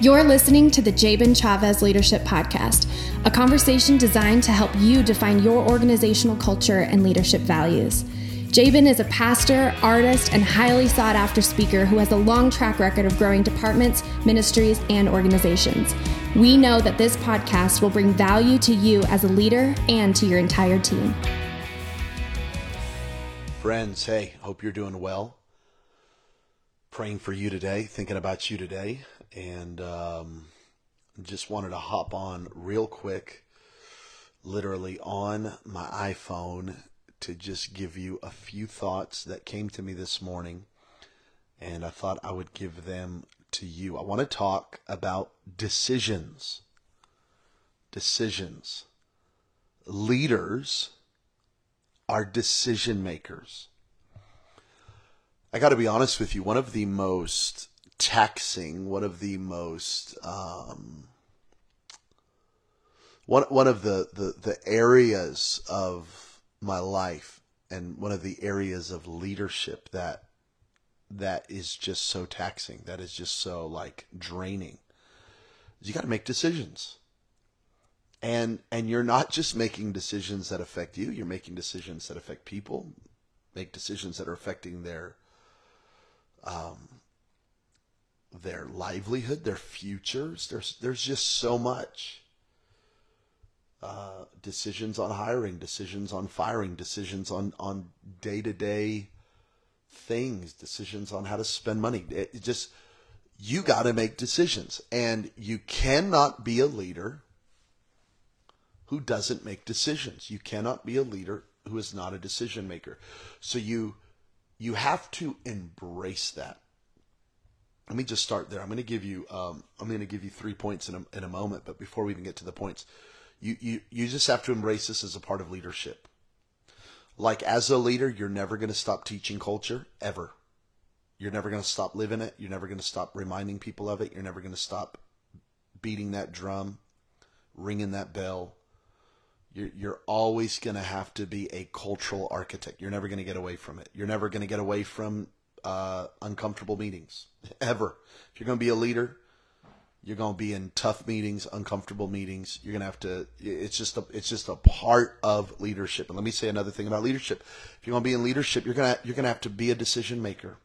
You're listening to the Jabin Chavez Leadership Podcast, a conversation designed to help you define your organizational culture and leadership values. Jabin is a pastor, artist, and highly sought after speaker who has a long track record of growing departments, ministries, and organizations. We know that this podcast will bring value to you as a leader and to your entire team. Friends, hey, hope you're doing well. Praying for you today, thinking about you today and um, just wanted to hop on real quick, literally on my iPhone, to just give you a few thoughts that came to me this morning, and I thought I would give them to you. I want to talk about decisions. Decisions. Leaders are decision makers. I got to be honest with you, one of the most taxing, one of the most um, one one of the, the, the areas of my life and one of the areas of leadership that that is just so taxing, that is just so like draining. You got to make decisions. And and you're not just making decisions that affect you, you're making decisions that affect people, make decisions that are affecting their um, their livelihood, their futures. There's there's just so much. Uh, decisions on hiring, decisions on firing, decisions on on day to day things, decisions on how to spend money. It, it just you got to make decisions, and you cannot be a leader who doesn't make decisions. You cannot be a leader who is not a decision maker. So you you have to embrace that let me just start there. I'm going to give you um, I'm going to give you three points in a, in a moment, but before we even get to the points, you, you you just have to embrace this as a part of leadership. Like as a leader, you're never going to stop teaching culture ever. You're never going to stop living it. You're never going to stop reminding people of it. You're never going to stop beating that drum, ringing that bell. You're, you're always going to have to be a cultural architect. You're never going to get away from it. You're never going to get away from uh, uncomfortable meetings ever. If you're going to be a leader, you're going to be in tough meetings, uncomfortable meetings. You're going to have to. It's just a. It's just a part of leadership. And let me say another thing about leadership. If you're going to be in leadership, you're going to you're going to have to be a decision maker.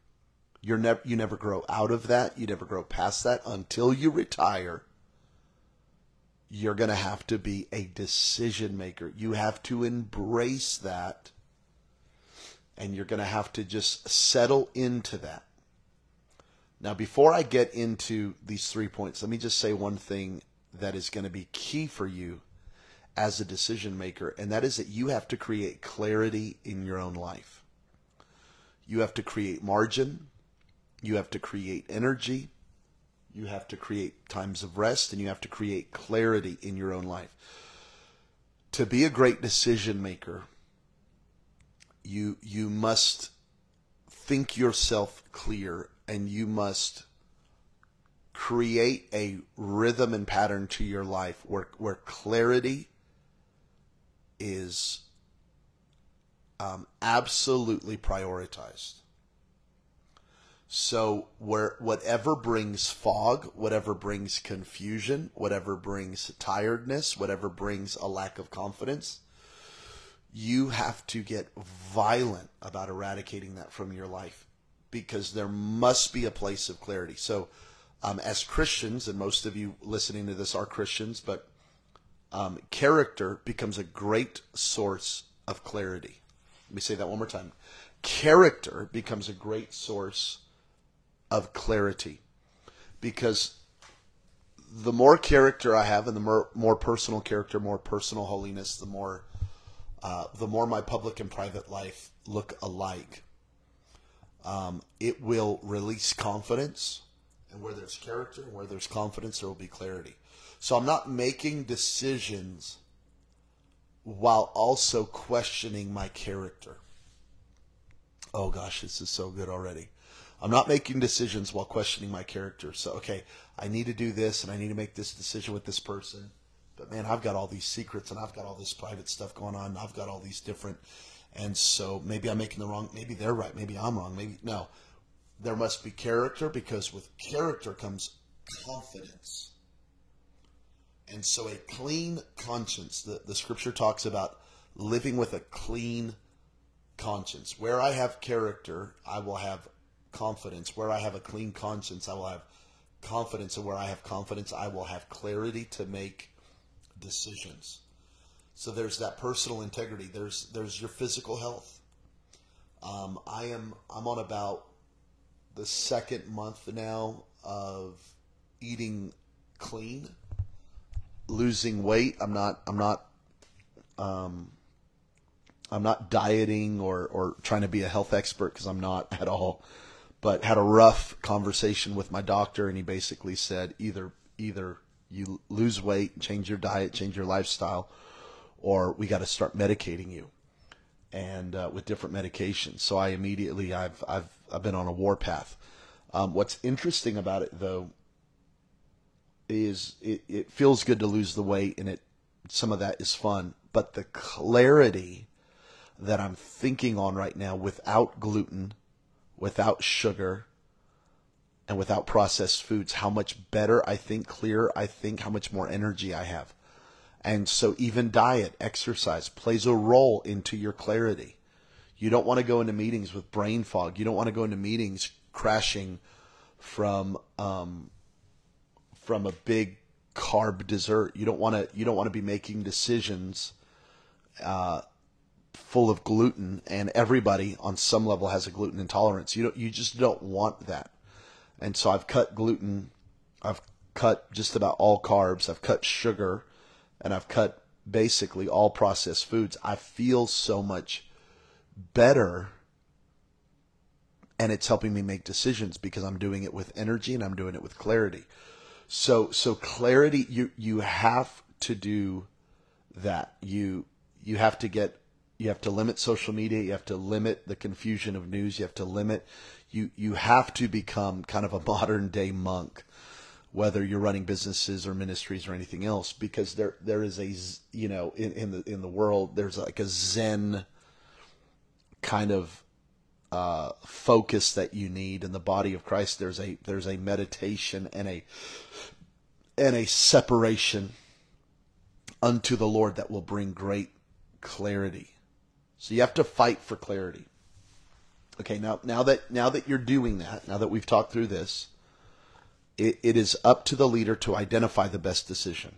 You're never you never grow out of that. You never grow past that until you retire. You're going to have to be a decision maker. You have to embrace that and you're going to have to just settle into that. Now, before I get into these three points, let me just say one thing that is going to be key for you as a decision maker, and that is that you have to create clarity in your own life. You have to create margin, you have to create energy, you have to create times of rest, and you have to create clarity in your own life. To be a great decision maker, you you must think yourself clear and you must create a rhythm and pattern to your life where where clarity is um, absolutely prioritized. So where whatever brings fog, whatever brings confusion, whatever brings tiredness, whatever brings a lack of confidence, you have to get violent about eradicating that from your life because there must be a place of clarity. So, um, as Christians, and most of you listening to this are Christians, but um, character becomes a great source of clarity. Let me say that one more time. Character becomes a great source of clarity because the more character I have and the more, more personal character, more personal holiness, the more uh, the more my public and private life look alike. Um, it will release confidence, and where there's character and where there's confidence, there will be clarity. So I'm not making decisions while also questioning my character. Oh gosh, this is so good already. I'm not making decisions while questioning my character. So, okay, I need to do this and I need to make this decision with this person but man, I've got all these secrets and I've got all this private stuff going on. I've got all these different, and so maybe I'm making the wrong. Maybe they're right. Maybe I'm wrong. Maybe no. There must be character because with character comes confidence. And so a clean conscience, the, the scripture talks about living with a clean conscience. Where I have character, I will have confidence. Where I have a clean conscience, I will have confidence. And where I have confidence, I will have clarity to make decisions. So there's that personal integrity. There's there's your physical health. Um, I am I'm on about the second month now of eating clean, losing weight. I'm not I'm not um, I'm not dieting or or trying to be a health expert because I'm not at all. But had a rough conversation with my doctor, and he basically said either either you lose weight, change your diet, change your lifestyle, or we got to start medicating you and uh, with different medications. So I immediately I've I've I've been on a warpath. Um, what's interesting about it though is it, it feels good to lose the weight and it some of that is fun, but the clarity that I'm thinking on right now without gluten, without sugar, and without processed foods, how much better I think, clearer I think, how much more energy I have. And so even diet, exercise plays a role into your clarity. You don't want to go into meetings with brain fog. You don't want to go into meetings crashing from um, from a big carb dessert. You don't want to you don't want to be making decisions uh, full of gluten, and everybody on some level has a gluten intolerance. You don't you just don't want that. And so I've cut gluten. I've cut just about all carbs. I've cut sugar and I've cut basically all processed foods, I feel so much better and it's helping me make decisions because I'm doing it with energy and I'm doing it with clarity. So so clarity you you have to do that. You you have to get you have to limit social media, you have to limit the confusion of news, you have to limit you you have to become kind of a modern day monk whether you're running businesses or ministries or anything else, because there there is a you know in, in the in the world there's like a Zen kind of uh, focus that you need in the body of Christ. There's a there's a meditation and a and a separation unto the Lord that will bring great clarity. So you have to fight for clarity. Okay, now now that now that you're doing that, now that we've talked through this, it, it is up to the leader to identify the best decision.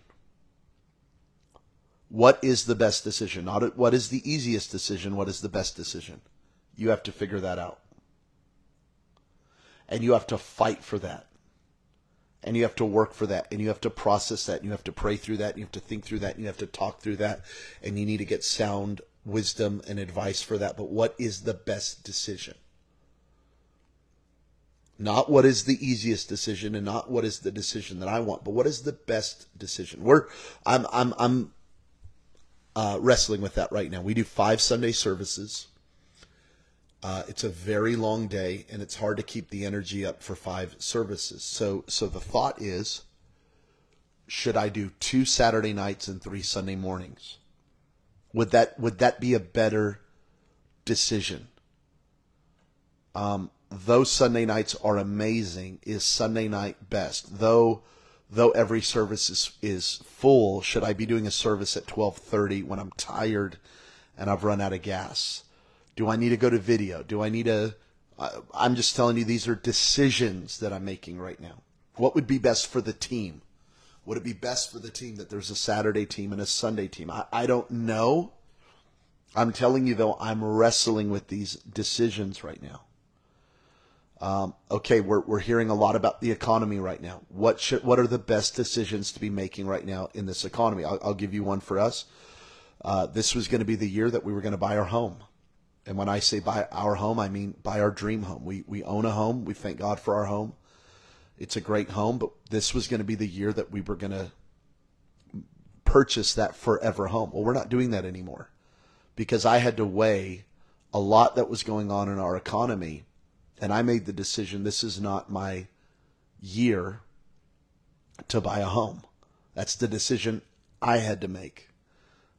What is the best decision? Not what is the easiest decision, what is the best decision? You have to figure that out. And you have to fight for that. And you have to work for that. And you have to process that. And you have to pray through that. And you have to think through that. And you have to talk through that. And you need to get sound wisdom and advice for that. But what is the best decision? Not what is the easiest decision and not what is the decision that I want, but what is the best decision. We're I'm I'm I'm uh, wrestling with that right now. We do five Sunday services. Uh, it's a very long day, and it's hard to keep the energy up for five services. So so the thought is, should I do two Saturday nights and three Sunday mornings? Would that would that be a better decision? Um, those Sunday nights are amazing. Is Sunday night best? Though though every service is is full, should I be doing a service at 12:30 when I'm tired and I've run out of gas? Do I need to go to video? Do I need to I'm just telling you these are decisions that I'm making right now. What would be best for the team? Would it be best for the team that there's a Saturday team and a Sunday team? I, I don't know. I'm telling you though, I'm wrestling with these decisions right now. Um, okay, we're, we're hearing a lot about the economy right now. What should, what are the best decisions to be making right now in this economy? I'll, I'll give you one for us. Uh, this was going to be the year that we were going to buy our home. And when I say buy our home, I mean buy our dream home. We, we own a home. We thank God for our home. It's a great home, but this was going to be the year that we were going to purchase that forever home. Well, we're not doing that anymore because I had to weigh a lot that was going on in our economy and I made the decision this is not my year to buy a home. That's the decision I had to make.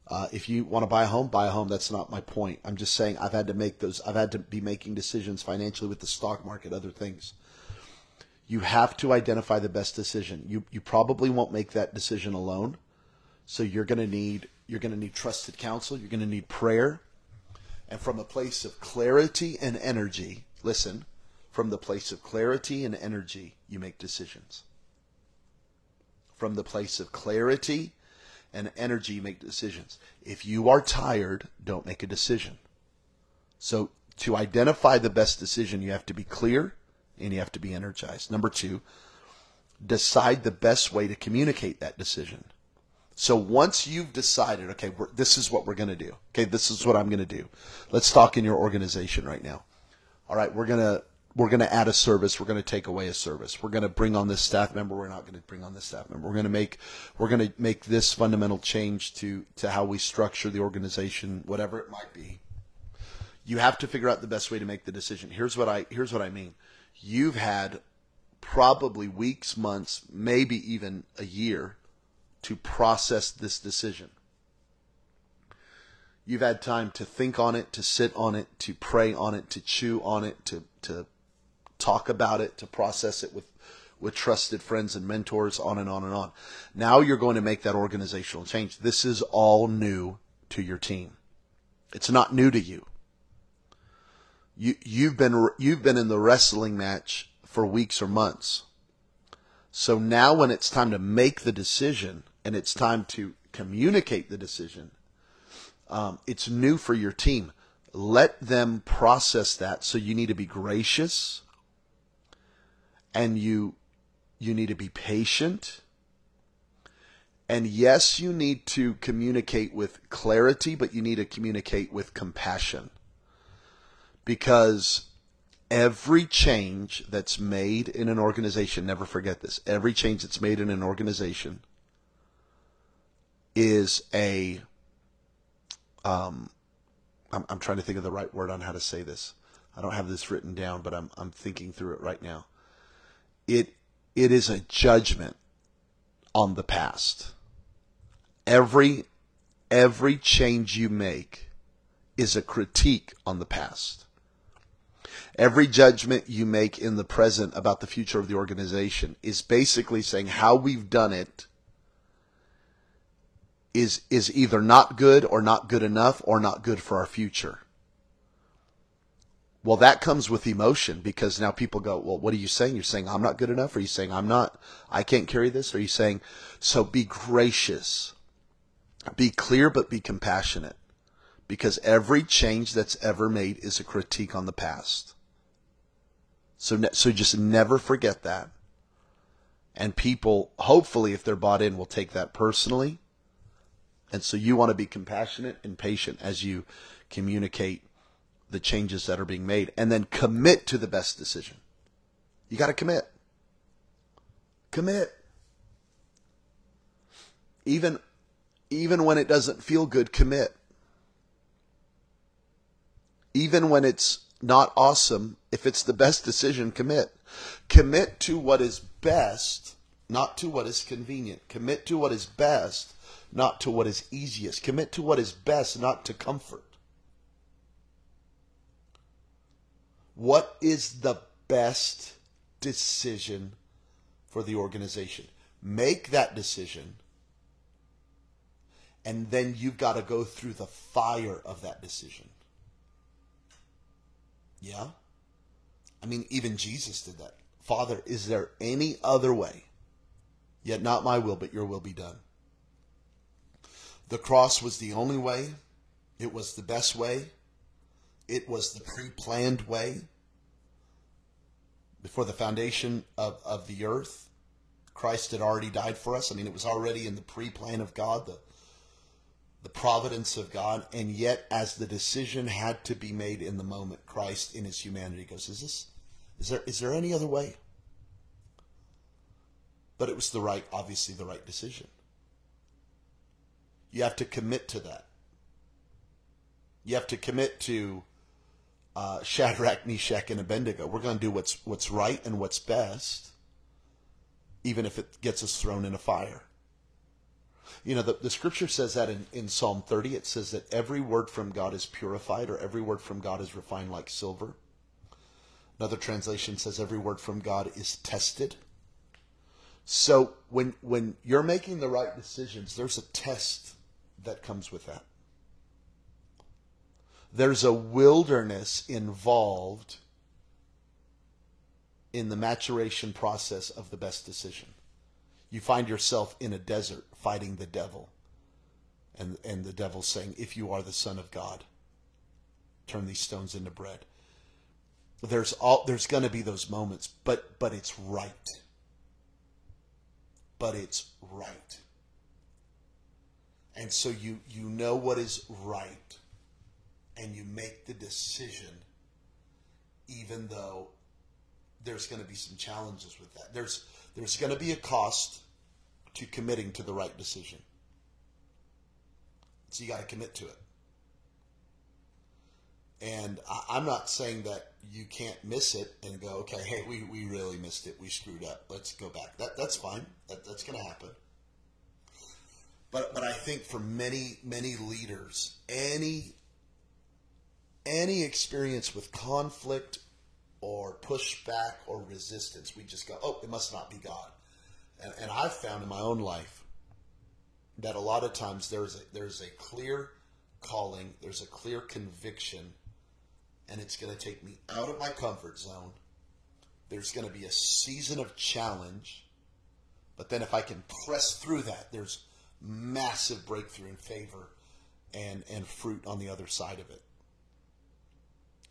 Uh, if you want to buy a home, buy a home. That's not my point. I'm just saying I've had to make those. I've had to be making decisions financially with the stock market, other things. You have to identify the best decision. You you probably won't make that decision alone. So you're going to need you're going to need trusted counsel, you're going to need prayer. And from a place of clarity and energy, listen, from the place of clarity and energy, you make decisions. From the place of clarity and energy, you make decisions. If you are tired, don't make a decision. So to identify the best decision, you have to be clear and you have to be energized. Number two, decide the best way to communicate that decision. So once you've decided, okay, this is what we're going to do. Okay, this is what I'm going to do. Let's talk in your organization right now. All right, we're going to we're going to add a service. We're going to take away a service. We're going to bring on this staff member. We're not going to bring on this staff member. We're going to make we're going to make this fundamental change to to how we structure the organization, whatever it might be. You have to figure out the best way to make the decision. Here's what I here's what I mean you've had probably weeks, months, maybe even a year to process this decision. You've had time to think on it, to sit on it, to pray on it, to chew on it, to, to talk about it, to process it with, with trusted friends and mentors, on and on and on. Now you're going to make that organizational change. This is all new to your team. It's not new to you you you've been you've been in the wrestling match for weeks or months. So now when it's time to make the decision and it's time to communicate the decision, um, it's new for your team. Let them process that. So you need to be gracious and you you need to be patient. And yes, you need to communicate with clarity, but you need to communicate with compassion because every change that's made in an organization, never forget this, every change that's made in an organization is a, um, I'm, I'm trying to think of the right word on how to say this. I don't have this written down, but I'm, I'm thinking through it right now. It, it is a judgment on the past. Every, every change you make is a critique on the past. Every judgment you make in the present about the future of the organization is basically saying how we've done it is is either not good or not good enough or not good for our future. Well, that comes with emotion because now people go, well, what are you saying? You're saying I'm not good enough? Are you saying I'm not, I can't carry this? Are you saying, so be gracious, be clear, but be compassionate because every change that's ever made is a critique on the past. So, so just never forget that. And people, hopefully, if they're bought in, will take that personally. And so you want to be compassionate and patient as you communicate the changes that are being made and then commit to the best decision. You got to commit. Commit. Even, even when it doesn't feel good, commit. Even when it's not awesome. If it's the best decision, commit. Commit to what is best, not to what is convenient. Commit to what is best, not to what is easiest. Commit to what is best, not to comfort. What is the best decision for the organization? Make that decision. And then you've got to go through the fire of that decision. Yeah? I mean, even Jesus did that. Father, is there any other way? Yet not my will, but your will be done. The cross was the only way. It was the best way. It was the pre planned way. Before the foundation of, of the earth, Christ had already died for us. I mean, it was already in the pre plan of God, the the providence of God, and yet as the decision had to be made in the moment, Christ in his humanity goes, Is this is there is there any other way? But it was the right, obviously the right decision. You have to commit to that. You have to commit to uh, Shadrach, Meshach, and Abednego. We're going to do what's what's right and what's best, even if it gets us thrown in a fire. You know, the, the scripture says that in, in Psalm 30, it says that every word from God is purified or every word from God is refined like silver. Another translation says every word from God is tested. So when when you're making the right decisions, there's a test that comes with that. There's a wilderness involved in the maturation process of the best decision. You find yourself in a desert fighting the devil. And, and the devil saying, If you are the Son of God, turn these stones into bread. There's all there's gonna be those moments, but but it's right. But it's right. And so you you know what is right and you make the decision even though there's going to be some challenges with that. There's there's going to be a cost to committing to the right decision. So you got to commit to it. And I, am not saying that you can't miss it and go, okay, hey, we, we really missed it. We screwed up. Let's go back. That that's fine. That, that's going to happen. But but I think for many many leaders, any any experience with conflict or pushback or resistance, we just go, oh, it must not be God. And, and I've found in my own life that a lot of times there's a, there's a clear calling, there's a clear conviction, and it's going to take me out of my comfort zone. There's going to be a season of challenge, but then if I can press through that, there's massive breakthrough in favor and and fruit on the other side of it.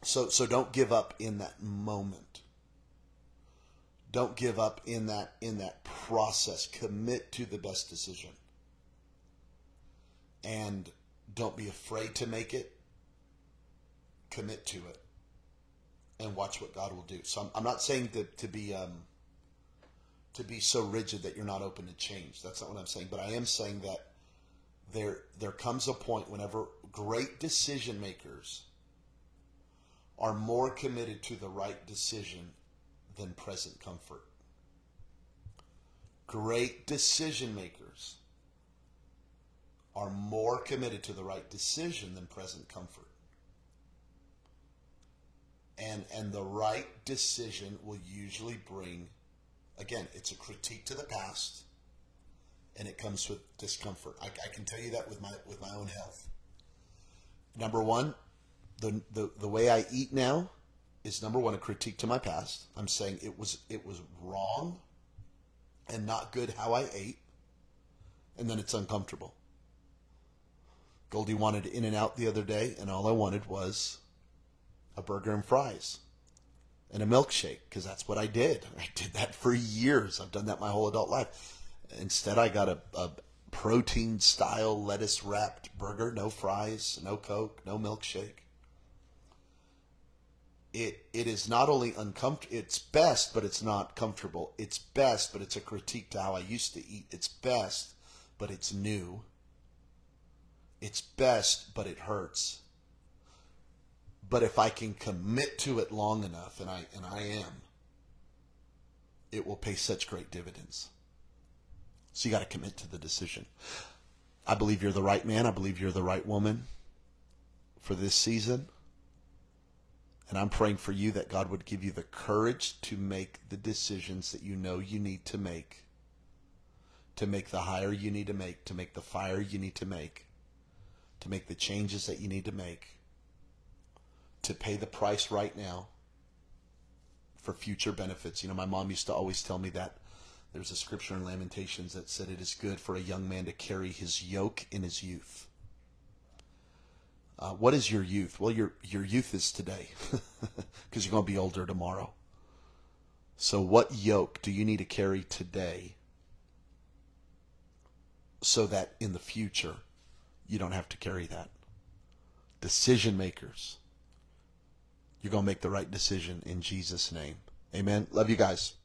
So so don't give up in that moment. Don't give up in that in that process. Commit to the best decision. And don't be afraid to make it. Commit to it. And watch what God will do. So I'm, I'm not saying that to be um, to be so rigid that you're not open to change. That's not what I'm saying. But I am saying that there there comes a point whenever great decision makers are more committed to the right decision than present comfort. Great decision makers are more committed to the right decision than present comfort. And, and the right decision will usually bring, again, it's a critique to the past, and it comes with discomfort. I, I can tell you that with my with my own health. Number one, the, the the way I eat now is number one a critique to my past. I'm saying it was it was wrong and not good how I ate, and then it's uncomfortable. Goldie wanted In-N-Out the other day, and all I wanted was a burger and fries and a milkshake because that's what I did. I did that for years. I've done that my whole adult life. Instead, I got a, a protein style lettuce wrapped burger, no fries, no Coke, no milkshake it it is not only uncomfortable it's best but it's not comfortable. It's best but it's a critique to how i used to eat. It's best but it's new. It's best but it hurts. But if i can commit to it long enough and i and i am it will pay such great dividends. So you got to commit to the decision. I believe you're the right man. I believe you're the right woman for this season and I'm praying for you that God would give you the courage to make the decisions that you know you need to make, to make the hire you need to make, to make the fire you need to make, to make the changes that you need to make, to pay the price right now for future benefits. You know, my mom used to always tell me that. There's a scripture in Lamentations that said it is good for a young man to carry his yoke in his youth. Uh, what is your youth? Well, your your youth is today, because you're going to be older tomorrow. So, what yoke do you need to carry today, so that in the future, you don't have to carry that? Decision makers, you're going to make the right decision in Jesus' name. Amen. Love you guys.